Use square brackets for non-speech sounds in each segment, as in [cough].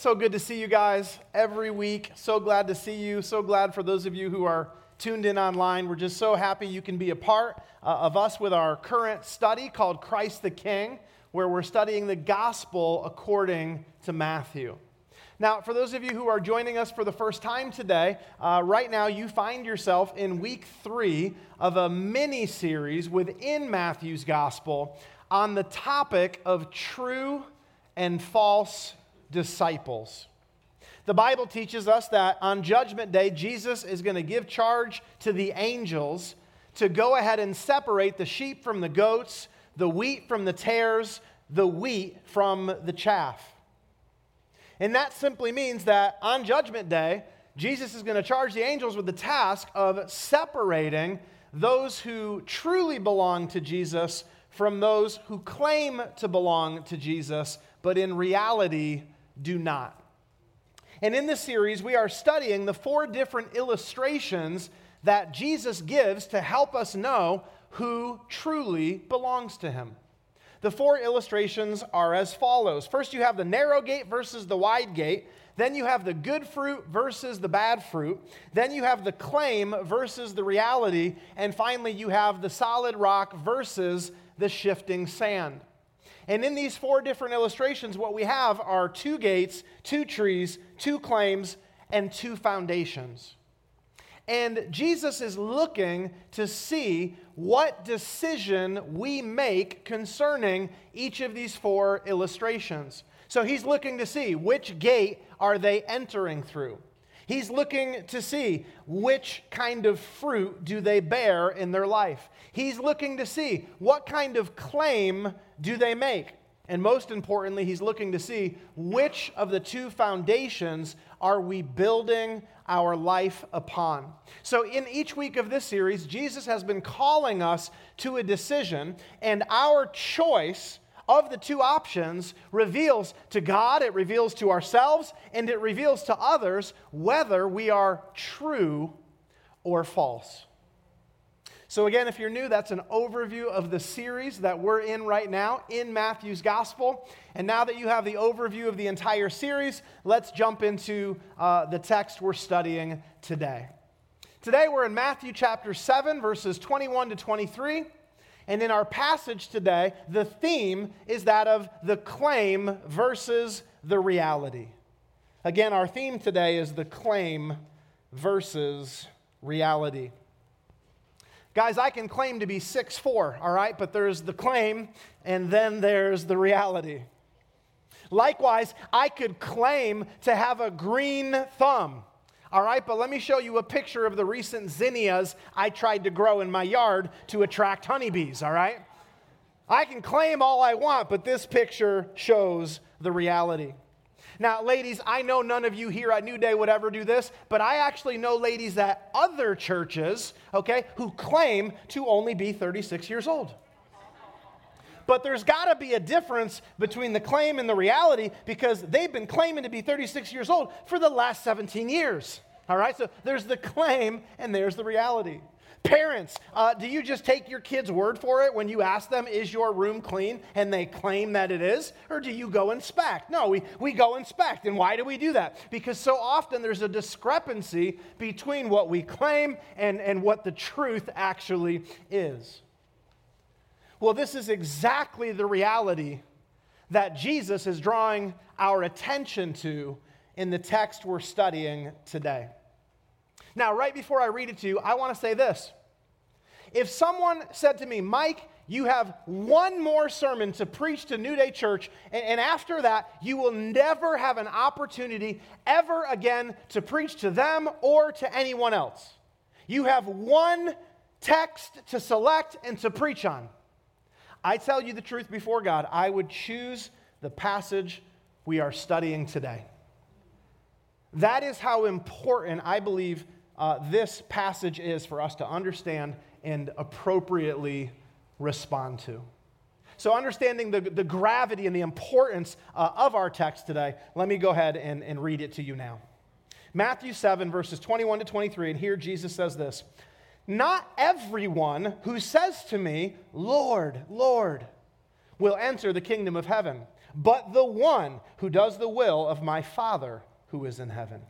so good to see you guys every week. So glad to see you. So glad for those of you who are tuned in online. We're just so happy you can be a part uh, of us with our current study called Christ the King, where we're studying the gospel according to Matthew. Now, for those of you who are joining us for the first time today, uh, right now you find yourself in week three of a mini series within Matthew's gospel on the topic of true and false disciples. The Bible teaches us that on Judgment Day, Jesus is going to give charge to the angels to go ahead and separate the sheep from the goats, the wheat from the tares, the wheat from the chaff. And that simply means that on Judgment Day, Jesus is going to charge the angels with the task of separating those who truly belong to Jesus from those who claim to belong to Jesus, but in reality do not. And in this series, we are studying the four different illustrations that Jesus gives to help us know who truly belongs to him. The four illustrations are as follows. First, you have the narrow gate versus the wide gate. Then you have the good fruit versus the bad fruit. Then you have the claim versus the reality. And finally, you have the solid rock versus the shifting sand. And in these four different illustrations, what we have are two gates, two trees, two claims, and two foundations. And Jesus is looking to see what decision we make concerning each of these four illustrations. So he's looking to see which gate are they entering through. He's looking to see which kind of fruit do they bear in their life. He's looking to see what kind of claim do they make. And most importantly, he's looking to see which of the two foundations are we building our life upon. So, in each week of this series, Jesus has been calling us to a decision, and our choice of the two options reveals to God, it reveals to ourselves, and it reveals to others whether we are true or false. So, again, if you're new, that's an overview of the series that we're in right now in Matthew's Gospel. And now that you have the overview of the entire series, let's jump into uh, the text we're studying today. Today, we're in Matthew chapter 7, verses 21 to 23. And in our passage today, the theme is that of the claim versus the reality. Again, our theme today is the claim versus reality. Guys, I can claim to be 6'4, all right, but there's the claim and then there's the reality. Likewise, I could claim to have a green thumb. All right, but let me show you a picture of the recent zinnias I tried to grow in my yard to attract honeybees, all right? I can claim all I want, but this picture shows the reality. Now, ladies, I know none of you here at New Day would ever do this, but I actually know ladies at other churches, okay, who claim to only be 36 years old. But there's got to be a difference between the claim and the reality because they've been claiming to be 36 years old for the last 17 years. All right, so there's the claim and there's the reality. Parents, uh, do you just take your kid's word for it when you ask them, is your room clean? And they claim that it is? Or do you go inspect? No, we, we go inspect. And why do we do that? Because so often there's a discrepancy between what we claim and, and what the truth actually is. Well, this is exactly the reality that Jesus is drawing our attention to in the text we're studying today. Now, right before I read it to you, I want to say this. If someone said to me, Mike, you have one more sermon to preach to New Day Church, and, and, after that, you will never have an opportunity ever again to preach to them or to anyone else. You have one text to select and to preach on. I tell you the truth before God, I would choose the passage we are studying today. That is how important I believe uh, this passage is for us to understand and appropriately respond to. So, understanding the, the gravity and the importance uh, of our text today, let me go ahead and, and read it to you now. Matthew 7, verses 21 to 23, and here Jesus says this not everyone who says to me, Lord, Lord, will enter the kingdom of heaven, but the one who does the will of my Father who is in heaven.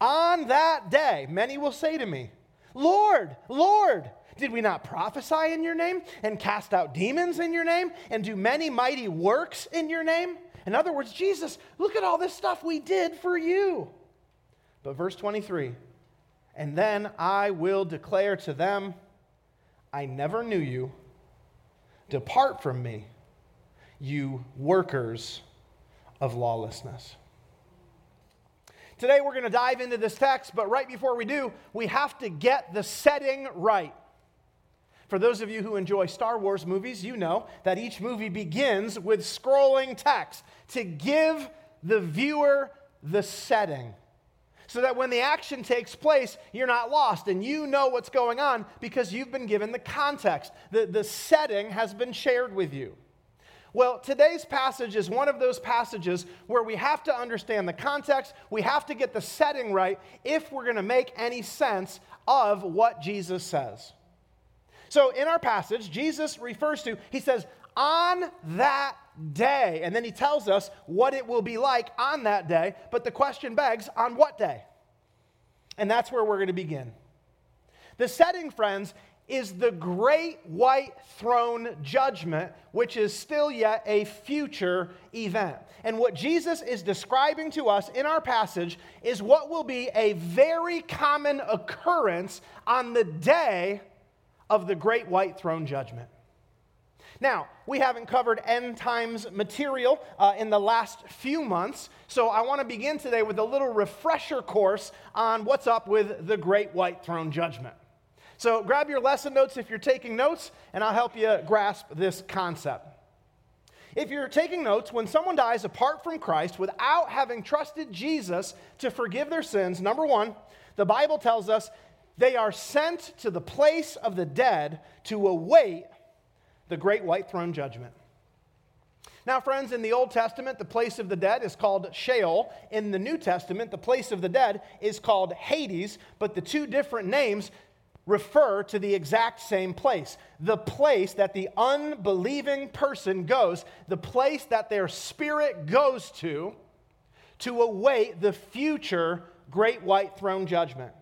On that day, many will say to me, Lord, Lord, did we not prophesy in your name and cast out demons in your name and do many mighty works in your name? In other words, Jesus, look at all this stuff we did for you. But verse 23 And then I will declare to them, I never knew you. Depart from me, you workers of lawlessness. Today we're going to dive into this text, but right before we do, we have to get the setting right. For those of you who enjoy Star Wars movies, you know that each movie begins with scrolling text to give the viewer the setting. So that when the action takes place, you're not lost and you know what's going on because you've been given the context. The, the setting has been shared with you. Well, today's passage is one of those passages where we have to understand the context, we have to get the setting right if we're going to make any sense of what Jesus says. So, in our passage, Jesus refers to, he says, on that day. And then he tells us what it will be like on that day. But the question begs, on what day? And that's where we're going to begin. The setting, friends, is the great white throne judgment, which is still yet a future event. And what Jesus is describing to us in our passage is what will be a very common occurrence on the day of the great white throne judgment. Now, we haven't covered end times material uh, in the last few months, so I want to begin today with a little refresher course on what's up with the great white throne judgment. So grab your lesson notes if you're taking notes, and I'll help you grasp this concept. If you're taking notes, when someone dies apart from Christ without having trusted Jesus to forgive their sins, number one, the Bible tells us they are sent to the place of the dead to await the great white throne judgment. Now, friends, in the Old Testament, the place of the dead is called Sheol. In the New Testament, the place of the dead is called Hades, but the two different names refer to the exact same place. The place that the unbelieving person goes, the place that their spirit goes to, to await the future great white throne judgment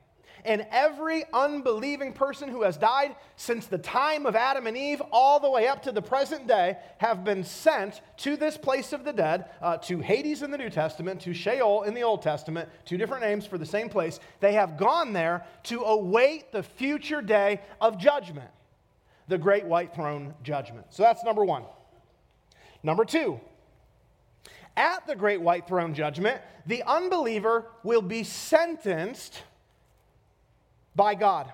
and every unbelieving person who has died since the time of Adam and Eve all the way up to the present day have been sent to this place of the dead, uh, to Hades in the New Testament, to Sheol in the Old Testament, two different names for the same place. They have gone there to await the future day of judgment, the great white throne judgment. So that's number one. Number two, at the great white throne judgment, the unbeliever will be sentenced by God.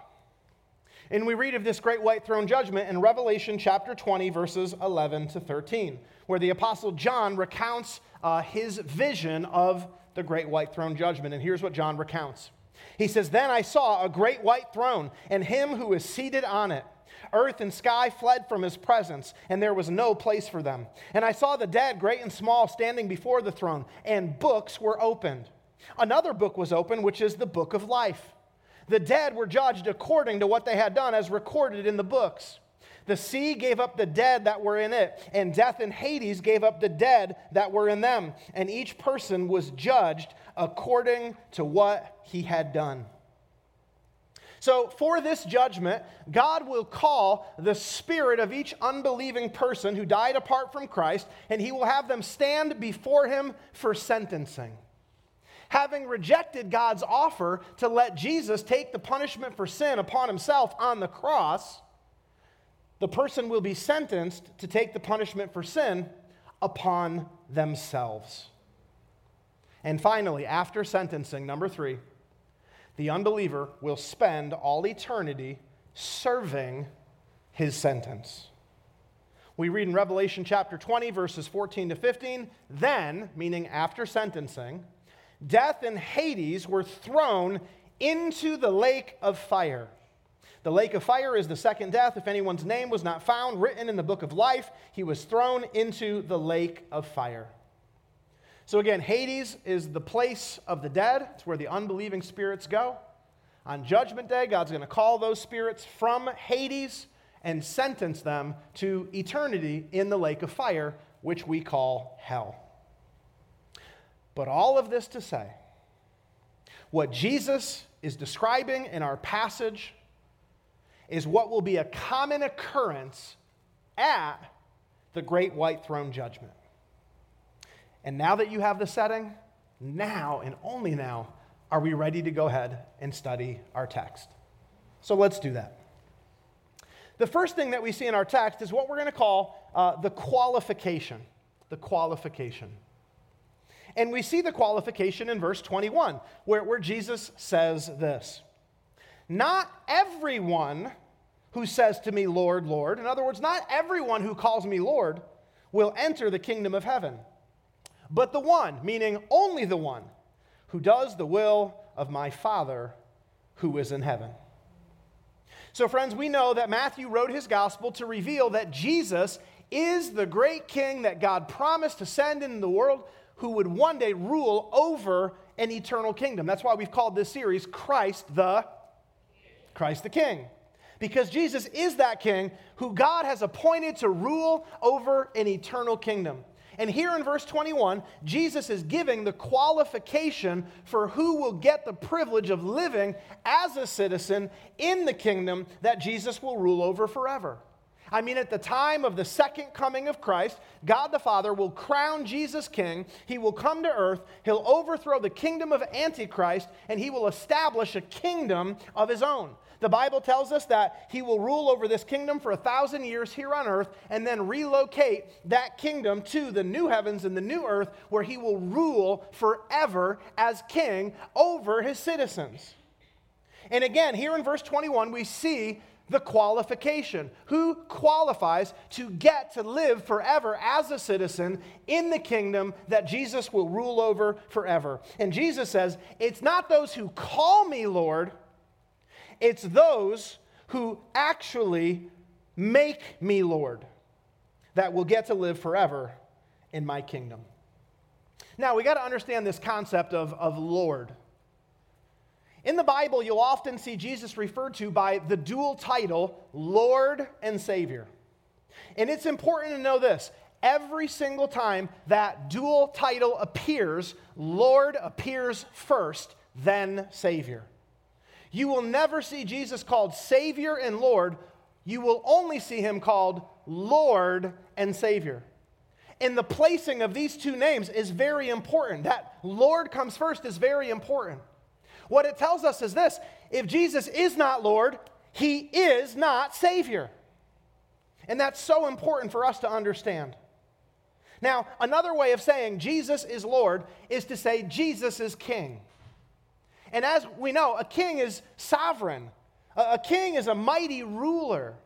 And we read of this great white throne judgment in Revelation chapter 20, verses 11 to 13, where the Apostle John recounts uh, his vision of the great white throne judgment. And here's what John recounts He says, Then I saw a great white throne, and him who is seated on it. Earth and sky fled from his presence, and there was no place for them. And I saw the dead, great and small, standing before the throne, and books were opened. Another book was opened, which is the book of life. The dead were judged according to what they had done, as recorded in the books. The sea gave up the dead that were in it, and death and Hades gave up the dead that were in them. And each person was judged according to what he had done. So, for this judgment, God will call the spirit of each unbelieving person who died apart from Christ, and he will have them stand before him for sentencing having rejected God's offer to let Jesus take the punishment for sin upon himself on the cross, the person will be sentenced to take the punishment for sin upon themselves. And finally, after sentencing, number three, the unbeliever will spend all eternity serving his sentence. We read in Revelation chapter 20, verses 14 to 15, then, meaning after sentencing, death and Hades were thrown into the lake of fire. The lake of fire is the second death. If anyone's name was not found written in the book of life, he was thrown into the lake of fire. So, again, Hades is the place of the dead. It's where the unbelieving spirits go. On Judgment Day, God's going to call those spirits from Hades and sentence them to eternity in the lake of fire, which we call hell. But all of this to say, what Jesus is describing in our passage is what will be a common occurrence at the great white throne judgment. And now that you have the setting, now and only now are we ready to go ahead and study our text. So let's do that. The first thing that we see in our text is what we're going to call uh, the qualification. The qualification. And we see the qualification in verse 21, where, where Jesus says this Not everyone who says to me, Lord, Lord, in other words, not everyone who calls me Lord will enter the kingdom of heaven, but the one, meaning only the one, who does the will of my Father who is in heaven. So, friends, we know that Matthew wrote his gospel to reveal that Jesus is the great king that God promised to send into the world who would one day rule over an eternal kingdom. That's why we've called this series Christ the Christ the King. Because Jesus is that king who God has appointed to rule over an eternal kingdom. And here in verse 21, Jesus is giving the qualification for who will get the privilege of living as a citizen in the kingdom that Jesus will rule over forever. I mean, at the time of the second coming of Christ, God the Father will crown Jesus king. He will come to earth. He'll overthrow the kingdom of Antichrist, and he will establish a kingdom of his own. The Bible tells us that he will rule over this kingdom for a thousand years here on earth and then relocate that kingdom to the new heavens and the new earth where he will rule forever as king over his citizens. And again, here in verse 21, we see the qualification. Who qualifies to get to live forever as a citizen in the kingdom that Jesus will rule over forever? And Jesus says, It's not those who call me Lord it's those who actually make me Lord that will get to live forever in my kingdom. Now, we got to understand this concept of, of Lord. In the Bible, you'll often see Jesus referred to by the dual title, Lord and Savior. And it's important to know this every single time that dual title appears, Lord appears first, then Savior. You will never see Jesus called Savior and Lord. You will only see him called Lord and Savior. And the placing of these two names is very important. That Lord comes first is very important. What it tells us is this if Jesus is not Lord, he is not Savior. And that's so important for us to understand. Now, another way of saying Jesus is Lord is to say Jesus is King. And as we know, a king is sovereign, a king is a mighty ruler.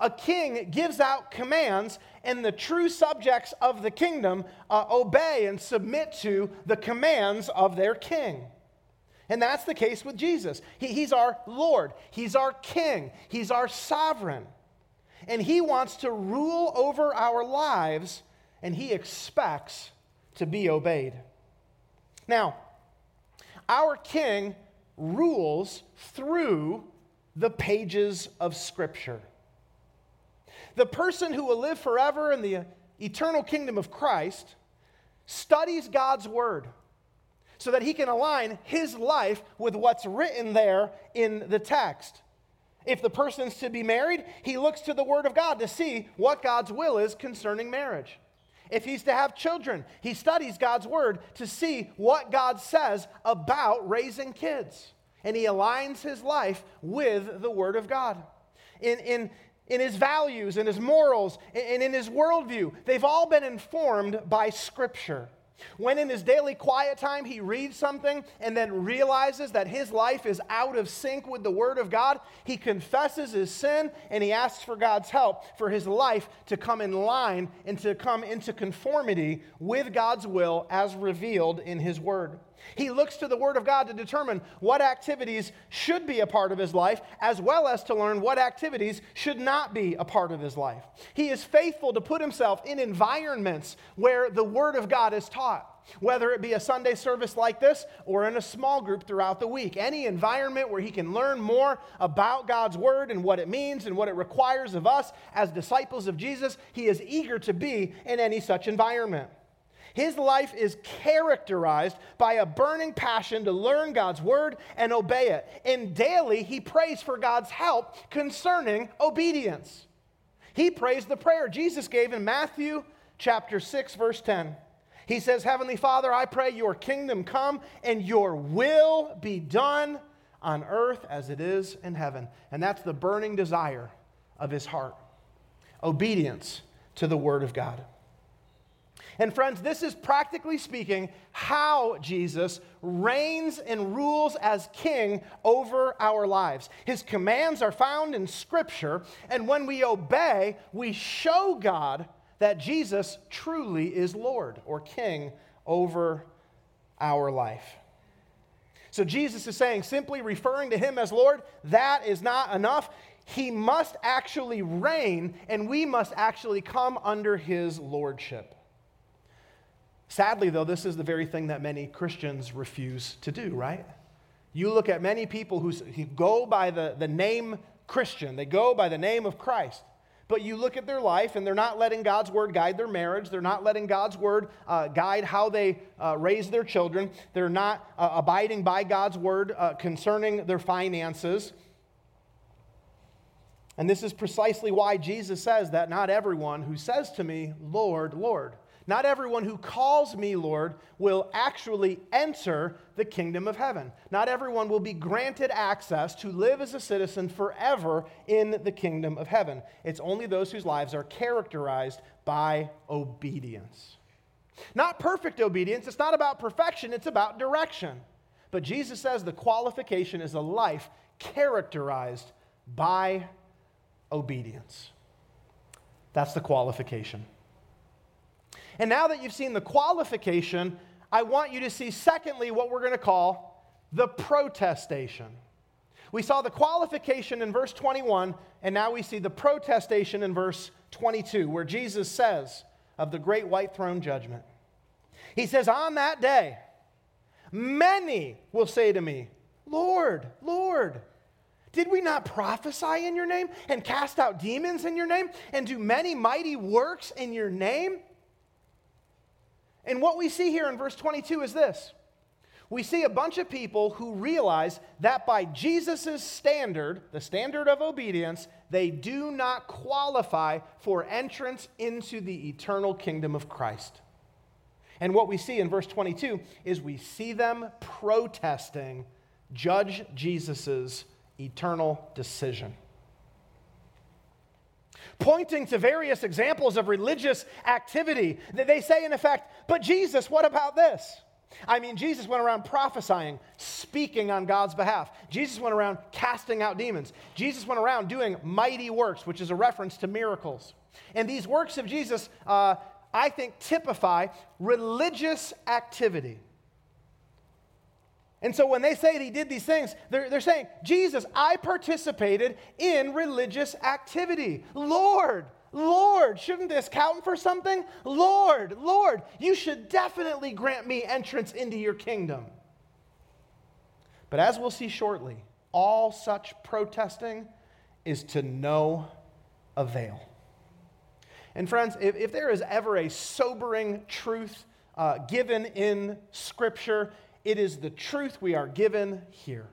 A king gives out commands, and the true subjects of the kingdom uh, obey and submit to the commands of their king. And that's the case with Jesus. He, he's our Lord, He's our King, He's our sovereign. And He wants to rule over our lives, and He expects to be obeyed. Now, our King rules through the pages of Scripture. The person who will live forever in the eternal kingdom of Christ studies God's Word so that he can align his life with what's written there in the text. If the person's to be married, he looks to the Word of God to see what God's will is concerning marriage. If he's to have children, he studies God's word to see what God says about raising kids. And he aligns his life with the word of God. In, in, in his values, in his morals, and in his worldview, they've all been informed by scripture. When in his daily quiet time he reads something and then realizes that his life is out of sync with the Word of God, he confesses his sin and he asks for God's help for his life to come in line and to come into conformity with God's will as revealed in his Word. He looks to the Word of God to determine what activities should be a part of his life, as well as to learn what activities should not be a part of his life. He is faithful to put himself in environments where the Word of God is taught whether it be a Sunday service like this or in a small group throughout the week. Any environment where he can learn more about God's word and what it means and what it requires of us as disciples of Jesus, he is eager to be in any such environment. His life is characterized by a burning passion to learn God's word and obey it. And daily, he prays for God's help concerning obedience. He prays the prayer Jesus gave in Matthew chapter 6, verse 10. He says, Heavenly Father, I pray your kingdom come and your will be done on earth as it is in heaven. And that's the burning desire of his heart obedience to the word of God. And friends, this is practically speaking how Jesus reigns and rules as king over our lives. His commands are found in Scripture, and when we obey, we show God that Jesus truly is Lord or king over our life. So Jesus is saying, simply referring to him as Lord, that is not enough. He must actually reign, and we must actually come under his lordship. Sadly, though, this is the very thing that many Christians refuse to do, right? You look at many people who, go by the, the name Christian, they go by the name of Christ. But you look at their life and they're not letting God's word guide their marriage. They're not letting God's word uh, guide how they uh, raise their children. They're not uh, abiding by God's word uh, concerning their finances. And this is precisely why Jesus says that not everyone who says to me, Lord, Lord, not everyone who calls me Lord will actually enter the kingdom of heaven. Not everyone will be granted access to live as a citizen forever in the kingdom of heaven. It's only those whose lives are characterized by obedience. Not perfect obedience, it's not about perfection, it's about direction. But Jesus says the qualification is a life characterized by obedience. That's the qualification. And now that you've seen the qualification, I want you to see, secondly, what we're going to call the protestation. We saw the qualification in verse 21, and now we see the protestation in verse 22, where Jesus says of the great white throne judgment. He says, On that day, many will say to me, Lord, Lord, did we not prophesy in your name and cast out demons in your name and do many mighty works in your name? And what we see here in verse 22 is this we see a bunch of people who realize that by Jesus' standard, the standard of obedience, they do not qualify for entrance into the eternal kingdom of Christ. And what we see in verse 22 is we see them protesting Judge Jesus' eternal decision pointing to various examples of religious activity. They say, in effect, but Jesus, what about this? I mean, Jesus went around prophesying, speaking on God's behalf. Jesus went around casting out demons. Jesus went around doing mighty works, which is a reference to miracles. And these works of Jesus, uh, I think, typify religious activity. And so when they say that he did these things, they're, they're saying, Jesus, I participated in religious activity. Lord, Lord, shouldn't this count for something? Lord, Lord, you should definitely grant me entrance into your kingdom. But as we'll see shortly, all such protesting is to no avail. And friends, if, if there is ever a sobering truth uh, given in Scripture, it is the truth we are given here.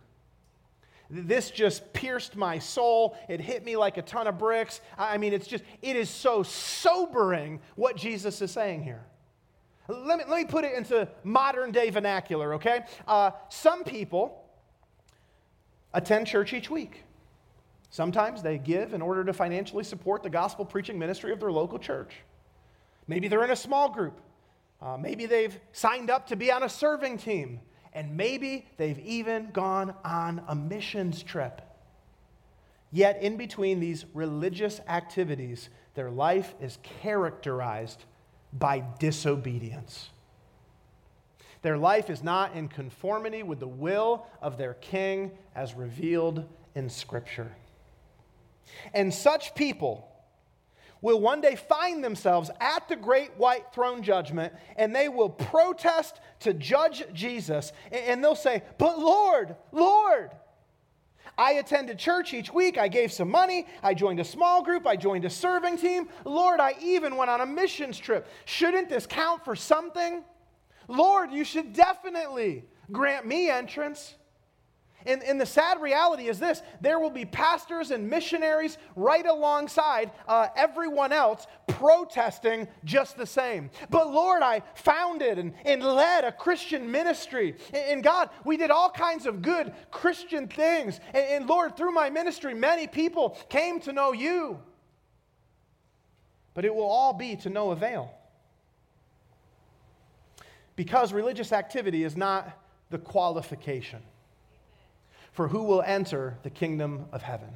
This just pierced my soul. It hit me like a ton of bricks. I mean, it's just, it is so sobering what Jesus is saying here. Let me, let me put it into modern day vernacular, okay? Uh, some people attend church each week. Sometimes they give in order to financially support the gospel preaching ministry of their local church. Maybe they're in a small group. Uh, maybe they've signed up to be on a serving team, and maybe they've even gone on a missions trip. Yet, in between these religious activities, their life is characterized by disobedience. Their life is not in conformity with the will of their king as revealed in Scripture. And such people will one day find themselves at the great white throne judgment and they will protest to judge Jesus. And they'll say, But Lord, Lord, I attended church each week. I gave some money. I joined a small group. I joined a serving team. Lord, I even went on a missions trip. Shouldn't this count for something? Lord, you should definitely grant me entrance. And, and the sad reality is this there will be pastors and missionaries right alongside uh, everyone else protesting just the same. But Lord, I founded and, and led a Christian ministry. And, and God, we did all kinds of good Christian things. And, and Lord, through my ministry, many people came to know you. But it will all be to no avail. Because religious activity is not the qualification for who will enter the kingdom of heaven.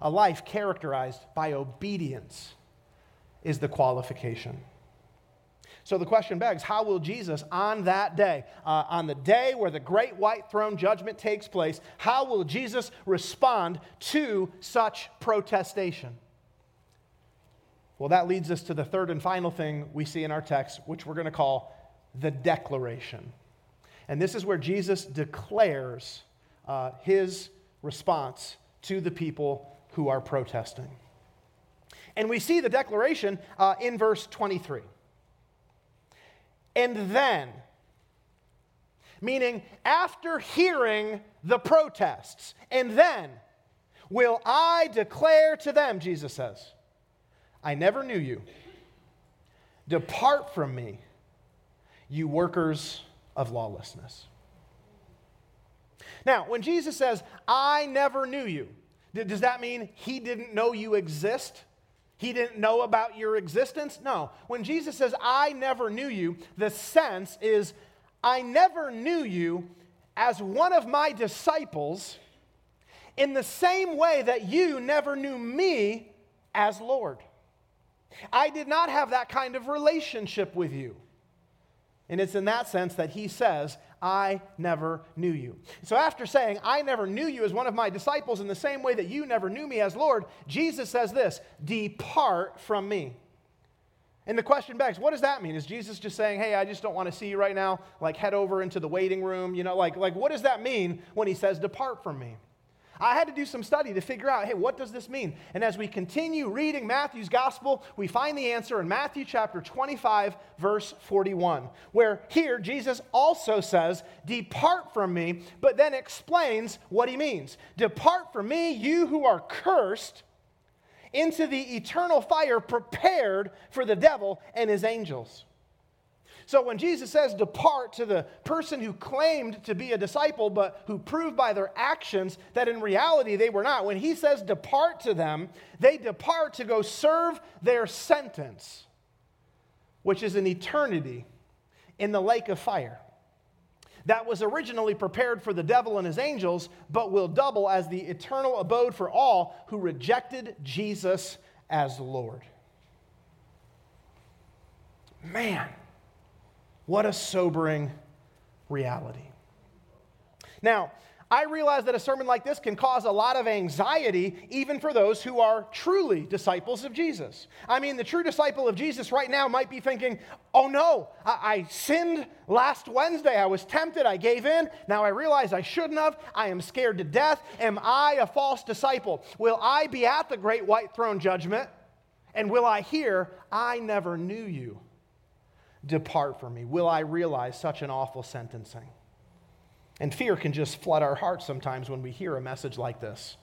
A life characterized by obedience is the qualification. So the question begs how will Jesus, on that day, uh, on the day where the great white throne judgment takes place, how will Jesus respond to such protestation? Well, that leads us to the third and final thing we see in our text, which we're going to call the declaration. And this is where Jesus declares uh, his response to the people who are protesting. And we see the declaration uh, in verse 23. And then, meaning after hearing the protests, and then will I declare to them, Jesus says, I never knew you. Depart from me, you workers of lawlessness. Now, when Jesus says, I never knew you, does that mean he didn't know you exist? He didn't know about your existence? No. When Jesus says, I never knew you, the sense is, I never knew you as one of my disciples in the same way that you never knew me as Lord. I did not have that kind of relationship with you. And it's in that sense that he says, I never knew you. So, after saying, I never knew you as one of my disciples in the same way that you never knew me as Lord, Jesus says this Depart from me. And the question begs, what does that mean? Is Jesus just saying, hey, I just don't want to see you right now? Like, head over into the waiting room? You know, like, like what does that mean when he says, depart from me? I had to do some study to figure out, hey, what does this mean? And as we continue reading Matthew's gospel, we find the answer in Matthew chapter 25, verse 41, where here Jesus also says, Depart from me, but then explains what he means. Depart from me, you who are cursed, into the eternal fire prepared for the devil and his angels. So when Jesus says depart to the person who claimed to be a disciple, but who proved by their actions that in reality they were not, when he says depart to them, they depart to go serve their sentence, which is an eternity in the lake of fire. That was originally prepared for the devil and his angels, but will double as the eternal abode for all who rejected Jesus as Lord. Man. What a sobering reality. Now, I realize that a sermon like this can cause a lot of anxiety, even for those who are truly disciples of Jesus. I mean, the true disciple of Jesus right now might be thinking, oh no, I, I, sinned last Wednesday. I was tempted. I gave in. Now I realize I shouldn't have. I am scared to death. Am I a false disciple? Will I be at the great white throne judgment? And will I hear, I never knew you? Depart from me. Will I realize such an awful sentencing? And fear can just flood our hearts sometimes when we hear a message like this.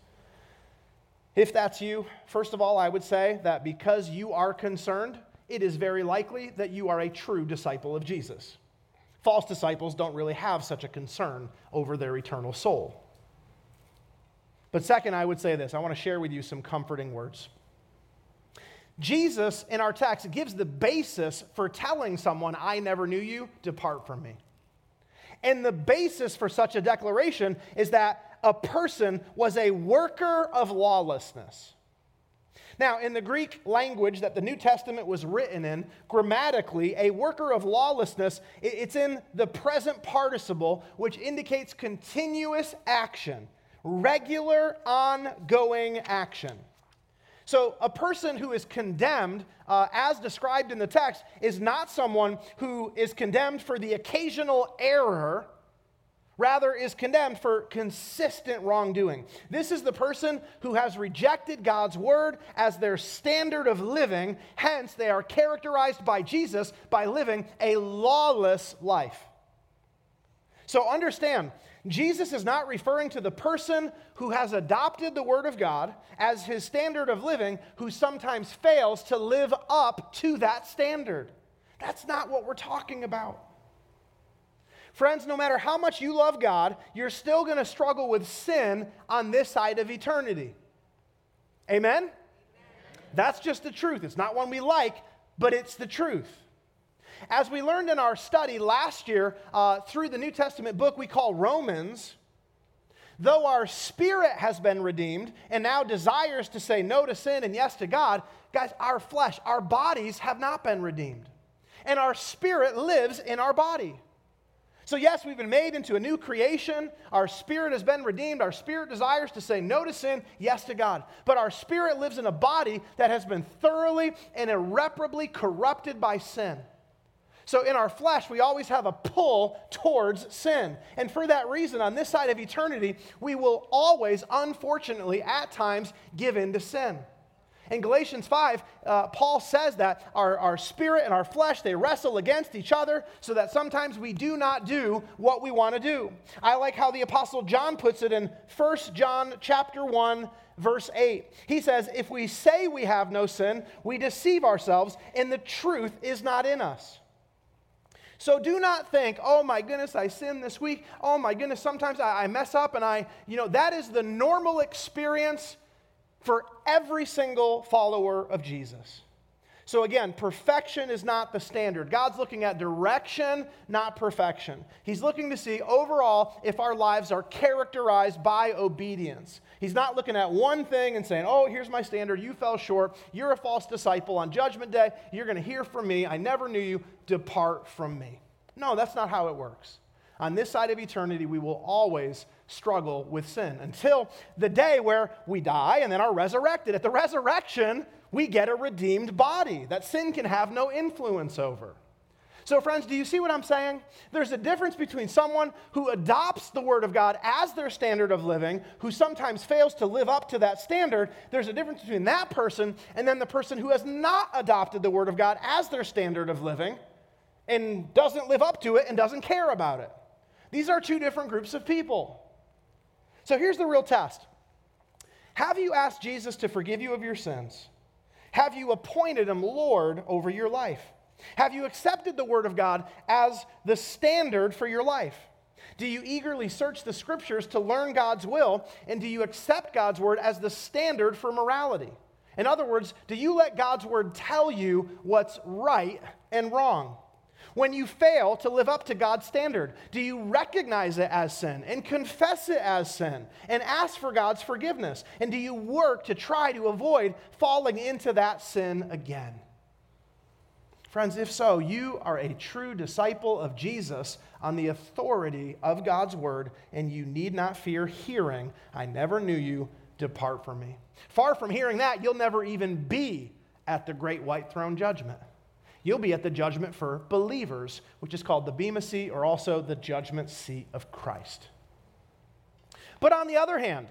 If that's you, first of all, I would say that because you are concerned, it is very likely that you are a true disciple of Jesus. False disciples don't really have such a concern over their eternal soul. But second, I would say this I want to share with you some comforting words. Jesus in our text gives the basis for telling someone, I never knew you, depart from me. And the basis for such a declaration is that a person was a worker of lawlessness. Now, in the Greek language that the New Testament was written in, grammatically, a worker of lawlessness, it's in the present participle, which indicates continuous action, regular, ongoing action. So, a person who is condemned, uh, as described in the text, is not someone who is condemned for the occasional error rather is condemned for consistent wrongdoing. This is the person who has rejected God's word as their standard of living. Hence, they are characterized by Jesus by living a lawless life. So understand, Jesus is not referring to the person who has adopted the Word of God as his standard of living, who sometimes fails to live up to that standard. That's not what we're talking about. Friends, no matter how much you love God, you're still going to struggle with sin on this side of eternity. Amen? Amen? That's just the truth. It's not one we like, but it's the truth. As we learned in our study last year uh, through the New Testament book we call Romans, though our spirit has been redeemed and now desires to say no to sin and yes to God, guys, our flesh, our bodies have not been redeemed. And our spirit lives in our body. So, yes, we've been made into a new creation. Our spirit has been redeemed. Our spirit desires to say no to sin, yes to God. But our spirit lives in a body that has been thoroughly and irreparably corrupted by sin. So, in our flesh, we always have a pull towards sin. And for that reason, on this side of eternity, we will always, unfortunately, at times, give in to sin. In Galatians 5, uh, Paul says that our, our spirit and our flesh, they wrestle against each other so that sometimes we do not do what we want to do. I like how the Apostle John puts it in 1 John chapter 1, verse 8. He says, If we say we have no sin, we deceive ourselves, and the truth is not in us. So do not think, oh my goodness, I sinned this week. Oh my goodness, sometimes I, I mess up and I, you know, that is the normal experience for every single follower of Jesus. So, again, perfection is not the standard. God's looking at direction, not perfection. He's looking to see overall if our lives are characterized by obedience. He's not looking at one thing and saying, oh, here's my standard. You fell short. You're a false disciple. On Judgment Day, you're going to hear from me. I never knew you. Depart from me. No, that's not how it works. On this side of eternity, we will always struggle with sin until the day where we die and then are resurrected. At the resurrection, we get a redeemed body that sin can have no influence over. So, friends, do you see what I'm saying? There's a difference between someone who adopts the Word of God as their standard of living, who sometimes fails to live up to that standard. There's a difference between that person and then the person who has not adopted the Word of God as their standard of living and doesn't live up to it and doesn't care about it. These are two different groups of people. So here's the real test Have you asked Jesus to forgive you of your sins? Have you appointed him Lord over your life? Have you accepted the Word of God as the standard for your life? Do you eagerly search the scriptures to learn God's will? And do you accept God's Word as the standard for morality? In other words, do you let God's Word tell you what's right and wrong? When you fail to live up to God's standard, do you recognize it as sin and confess it as sin and ask for God's forgiveness? And do you work to try to avoid falling into that sin again? Friends, if so, you are a true disciple of Jesus on the authority of God's word, and you need not fear hearing, I never knew you, depart from me. Far from hearing that, you'll never even be at the great white throne judgment you'll be at the judgment for believers, which is called the Bema seat or also the judgment seat of Christ. But on the other hand,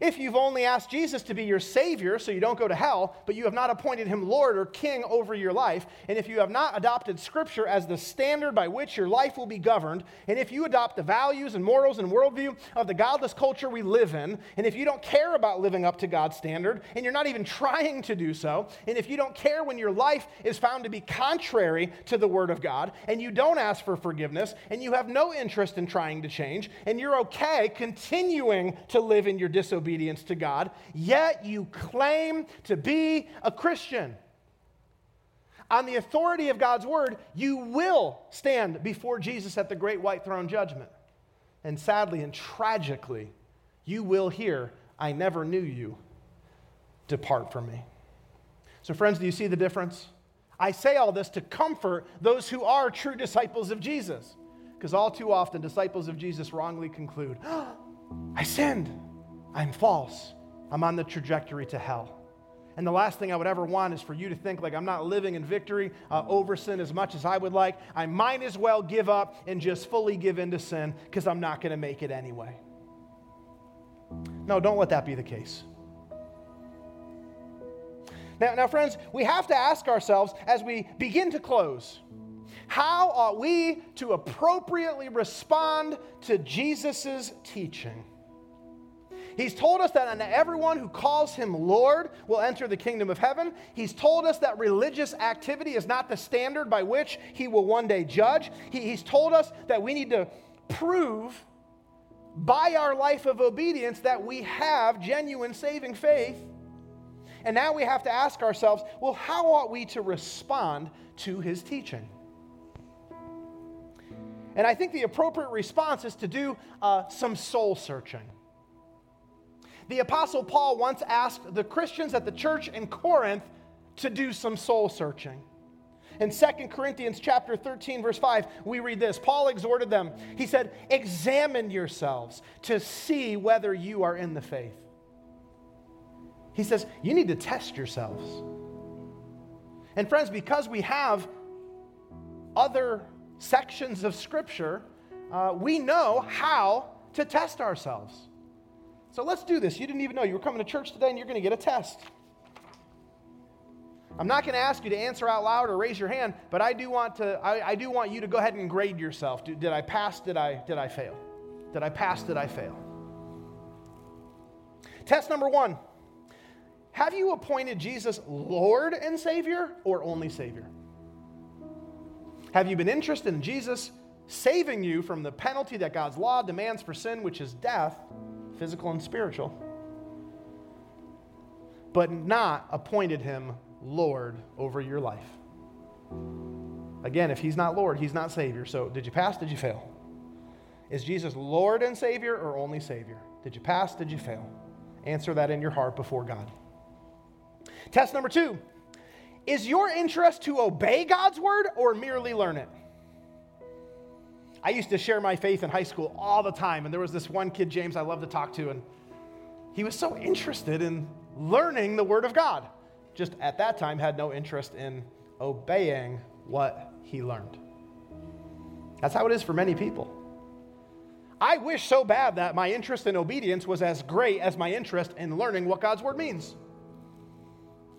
if you've only asked Jesus to be your Savior so you don't go to hell, but you have not appointed him Lord or King over your life, and if you have not adopted Scripture as the standard by which your life will be governed, and if you adopt the values and morals and worldview of the godless culture we live in, and if you don't care about living up to God's standard, and you're not even trying to do so, and if you don't care when your life is found to be contrary to the Word of God, and you don't ask for forgiveness, and you have no interest in trying to change, and you're okay continuing to live in your disobedience, disobedience to God, yet you claim to be a Christian. On the authority of God's word, you will stand before Jesus at the great white throne judgment. And sadly and tragically, you will hear, I never knew you. depart from me. So, friends, do you see the difference? I say all this to comfort those who are true disciples of Jesus. Because all too often, disciples of Jesus wrongly conclude, oh, [gasps] I sinned. I'm false. I'm on the trajectory to hell. And the last thing I would ever want is for you to think like I'm not living in victory uh, over sin as much as I would like. I might as well give up and just fully give in to sin because I'm not going to make it anyway. No, don't let that be the case. Now, now, friends, we have to ask ourselves as we begin to close how ought we to appropriately respond to Jesus' teaching? He's told us that everyone who calls him Lord will enter the kingdom of heaven. He's told us that religious activity is not the standard by which he will one day judge. He, he's told us that we need to prove by our life of obedience that we have genuine saving faith. And now we have to ask ourselves well, how ought we to respond to his teaching? And I think the appropriate response is to do uh, some soul searching. The Apostle Paul once asked the Christians at the church in Corinth to do some soul searching. In 2 Corinthians chapter 13 verse 5, we read this. Paul exhorted them. He said, "Examine yourselves to see whether you are in the faith." He says, "You need to test yourselves." And friends, because we have other sections of scripture, uh, we know how to test ourselves. So let's do this. You didn't even know. You were coming to church today and you're going to get a test. I'm not going to ask you to answer out loud or raise your hand, but I do want, to, I, I do want you to go ahead and grade yourself. Did, did I pass? Did I, did I fail? Did I pass? Did I fail? Test number one Have you appointed Jesus Lord and Savior or only Savior? Have you been interested in Jesus saving you from the penalty that God's law demands for sin, which is death? Physical and spiritual, but not appointed him Lord over your life. Again, if he's not Lord, he's not Savior. So, did you pass? Did you fail? Is Jesus Lord and Savior or only Savior? Did you pass? Did you fail? Answer that in your heart before God. Test number two Is your interest to obey God's word or merely learn it? I used to share my faith in high school all the time, and there was this one kid, James, I love to talk to, and he was so interested in learning the Word of God. Just at that time, had no interest in obeying what he learned. That's how it is for many people. I wish so bad that my interest in obedience was as great as my interest in learning what God's Word means.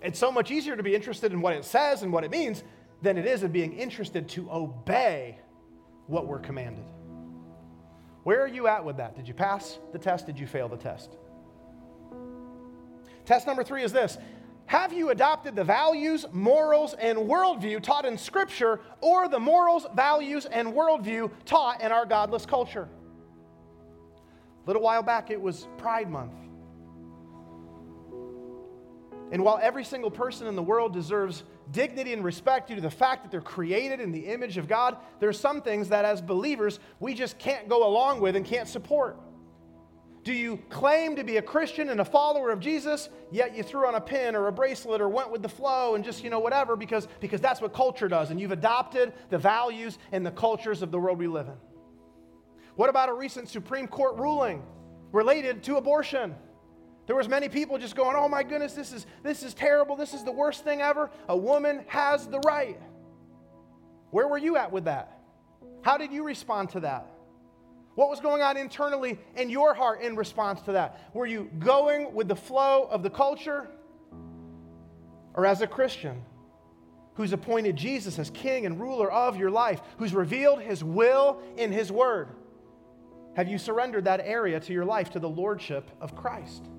It's so much easier to be interested in what it says and what it means than it is in being interested to obey what we're commanded. Where are you at with that? Did you pass the test? Did you fail the test? Test number three is this Have you adopted the values, morals, and worldview taught in Scripture or the morals, values, and worldview taught in our godless culture? A little while back, it was Pride Month. And while every single person in the world deserves dignity and respect due to the fact that they're created in the image of God, there's some things that as believers we just can't go along with and can't support. Do you claim to be a Christian and a follower of Jesus, yet you threw on a pin or a bracelet or went with the flow and just, you know, whatever, because, because that's what culture does, and you've adopted the values and the cultures of the world we live in? What about a recent Supreme Court ruling related to abortion? There was many people just going, "Oh my goodness, this is this is terrible. This is the worst thing ever. A woman has the right." Where were you at with that? How did you respond to that? What was going on internally in your heart in response to that? Were you going with the flow of the culture? Or as a Christian who's appointed Jesus as king and ruler of your life, who's revealed his will in his word, have you surrendered that area to your life to the lordship of Christ?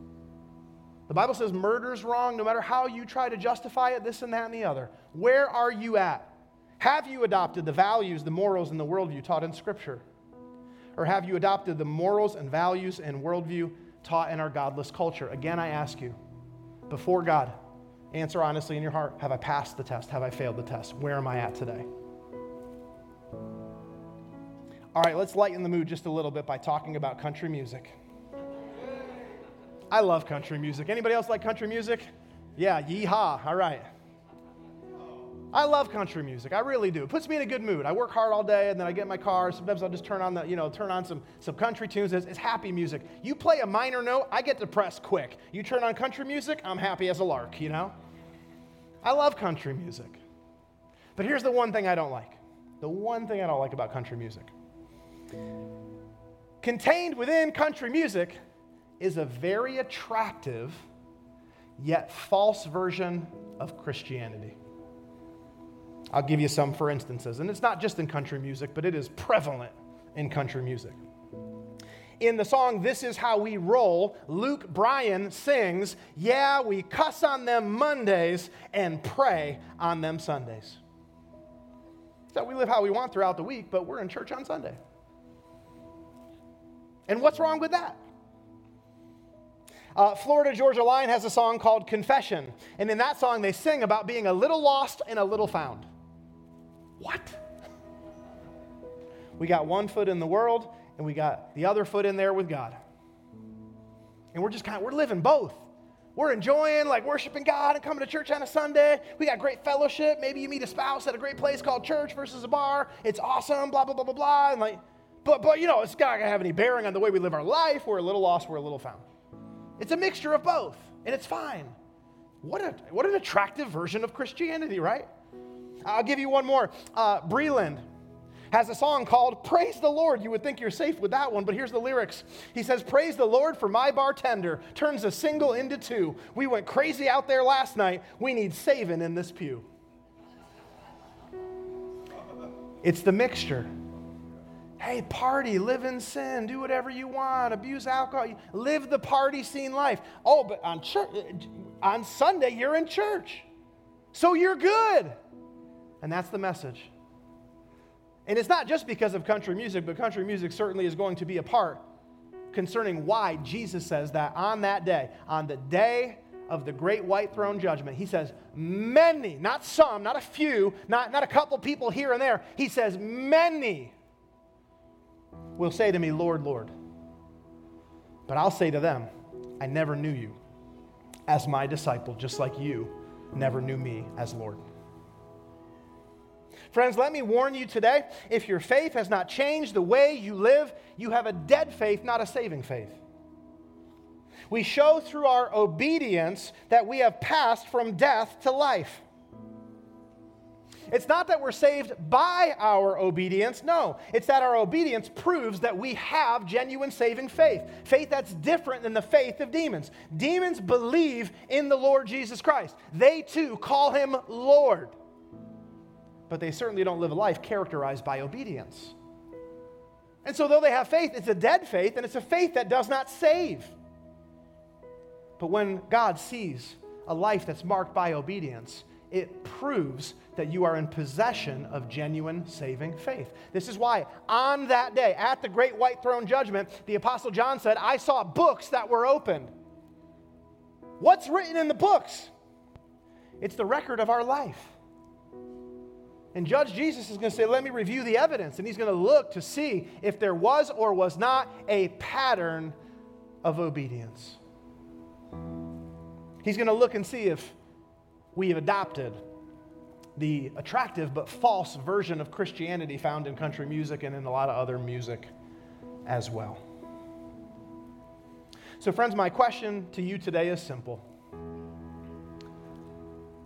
The Bible says murder's wrong no matter how you try to justify it, this and that and the other. Where are you at? Have you adopted the values, the morals, and the worldview taught in Scripture? Or have you adopted the morals and values and worldview taught in our godless culture? Again, I ask you, before God, answer honestly in your heart Have I passed the test? Have I failed the test? Where am I at today? All right, let's lighten the mood just a little bit by talking about country music. I love country music. Anybody else like country music? Yeah, yeehaw. All right. I love country music. I really do. It puts me in a good mood. I work hard all day and then I get in my car. Sometimes I'll just turn on the, you know, turn on some, some country tunes. It's, it's happy music. You play a minor note, I get depressed quick. You turn on country music, I'm happy as a lark, you know? I love country music. But here's the one thing I don't like. The one thing I don't like about country music. Contained within country music is a very attractive yet false version of Christianity. I'll give you some for instances. And it's not just in country music, but it is prevalent in country music. In the song This Is How We Roll, Luke Bryan sings, Yeah, we cuss on them Mondays and pray on them Sundays. So we live how we want throughout the week, but we're in church on Sunday. And what's wrong with that? Uh, Florida Georgia Line has a song called Confession. And in that song, they sing about being a little lost and a little found. What? We got one foot in the world and we got the other foot in there with God. And we're just kind of, we're living both. We're enjoying like worshiping God and coming to church on a Sunday. We got great fellowship. Maybe you meet a spouse at a great place called church versus a bar. It's awesome, blah, blah, blah, blah, blah. And like, but, but you know, it's not gonna have any bearing on the way we live our life. We're a little lost, we're a little found. It's a mixture of both, and it's fine. What, a, what an attractive version of Christianity, right? I'll give you one more. Uh, Breland has a song called Praise the Lord. You would think you're safe with that one, but here's the lyrics. He says, Praise the Lord for my bartender, turns a single into two. We went crazy out there last night. We need saving in this pew. It's the mixture. Hey, party, live in sin, do whatever you want, abuse alcohol, live the party scene life. Oh, but on church, on Sunday you're in church. So you're good. And that's the message. And it's not just because of country music, but country music certainly is going to be a part concerning why Jesus says that on that day, on the day of the great white throne judgment, he says, many, not some, not a few, not, not a couple people here and there, he says, many will say to me, Lord, Lord. But I'll say to them, I never knew you as my disciple, just like you never knew me as Lord. Friends, let me warn you today if your faith has not changed the way you live, you have a dead faith, not a saving faith. We show through our obedience that we have passed from death to life. It's not that we're saved by our obedience. No, it's that our obedience proves that we have genuine saving faith. Faith that's different than the faith of demons. Demons believe in the Lord Jesus Christ, they too call him Lord but they certainly don't live a life characterized by obedience. And so, though they have faith, it's a dead faith, and it's a faith that does not save. But when God sees a life that's marked by obedience, it proves that you are in possession of genuine saving faith. This is why, on that day, at the great white throne judgment, the Apostle John said, I saw books that were opened. What's written in the books? It's the record of our life. And Judge Jesus is going to say, Let me review the evidence. And he's going to look to see if there was or was not a pattern of obedience. He's going to look and see if we have adopted the attractive but false version of Christianity found in country music and in a lot of other music as well. So, friends, my question to you today is simple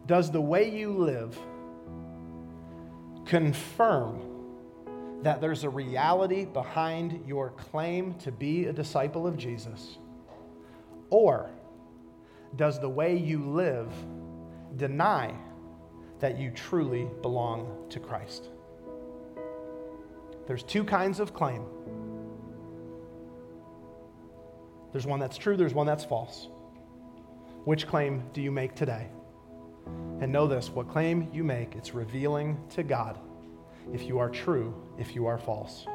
Does the way you live confirm that there's a reality behind your claim to be a disciple of Jesus? Or does the way you live deny that you truly belong to Christ? There's two kinds of claim. There's one that's true, there's one that's false. Which claim do you make today? And know this what claim you make, it's revealing to God if you are true, if you are false.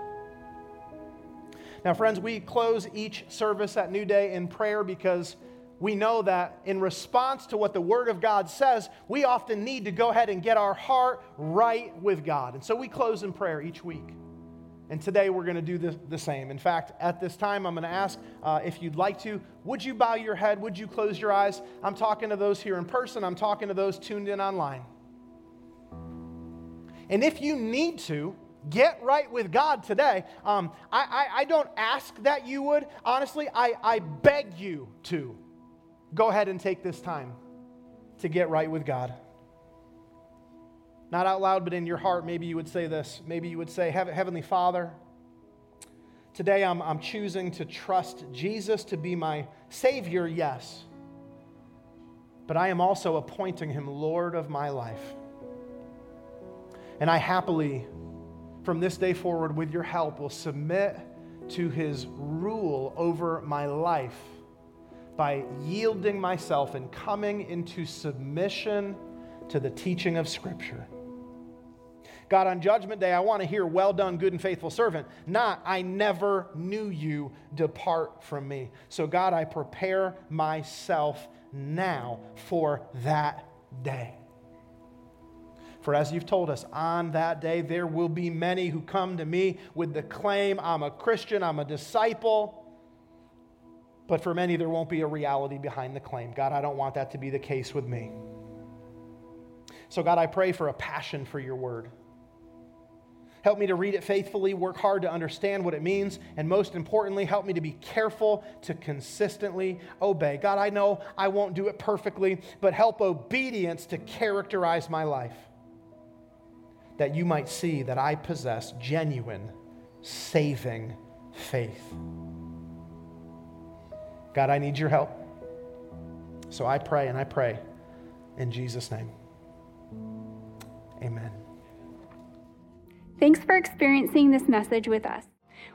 Now, friends, we close each service at New Day in prayer because we know that in response to what the Word of God says, we often need to go ahead and get our heart right with God. And so we close in prayer each week. And today we're going to do the, the same. In fact, at this time, I'm going to ask uh, if you'd like to, would you bow your head? Would you close your eyes? I'm talking to those here in person, I'm talking to those tuned in online. And if you need to, get right with God today. Um, I, I, I, don't ask that you would. Honestly, I, I beg you to. Go ahead and take this time to get right with God. Not out loud, but in your heart, maybe you would say this. Maybe you would say, Heavenly Father, today I'm, I'm choosing to trust Jesus to be my Savior, yes. But I am also appointing Him Lord of my life. And I happily, from this day forward, with your help, will submit to His rule over my life by yielding myself and coming into submission to the teaching of Scripture. God, on Judgment Day, I want to hear, well done, good and faithful servant, not, I never knew you, depart from me. So, God, I prepare myself now for that day. For as you've told us, on that day there will be many who come to me with the claim, I'm a Christian, I'm a disciple. But for many, there won't be a reality behind the claim. God, I don't want that to be the case with me. So, God, I pray for a passion for your word. Help me to read it faithfully, work hard to understand what it means, and most importantly, help me to be careful to consistently obey. God, I know I won't do it perfectly, but help obedience to characterize my life. That you might see that I possess genuine, saving faith. God, I need your help. So I pray and I pray in Jesus' name. Amen. Thanks for experiencing this message with us.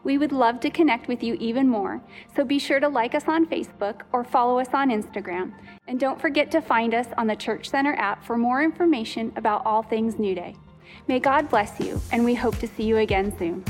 We would love to connect with you even more, so be sure to like us on Facebook or follow us on Instagram. And don't forget to find us on the Church Center app for more information about all things New Day. May God bless you, and we hope to see you again soon.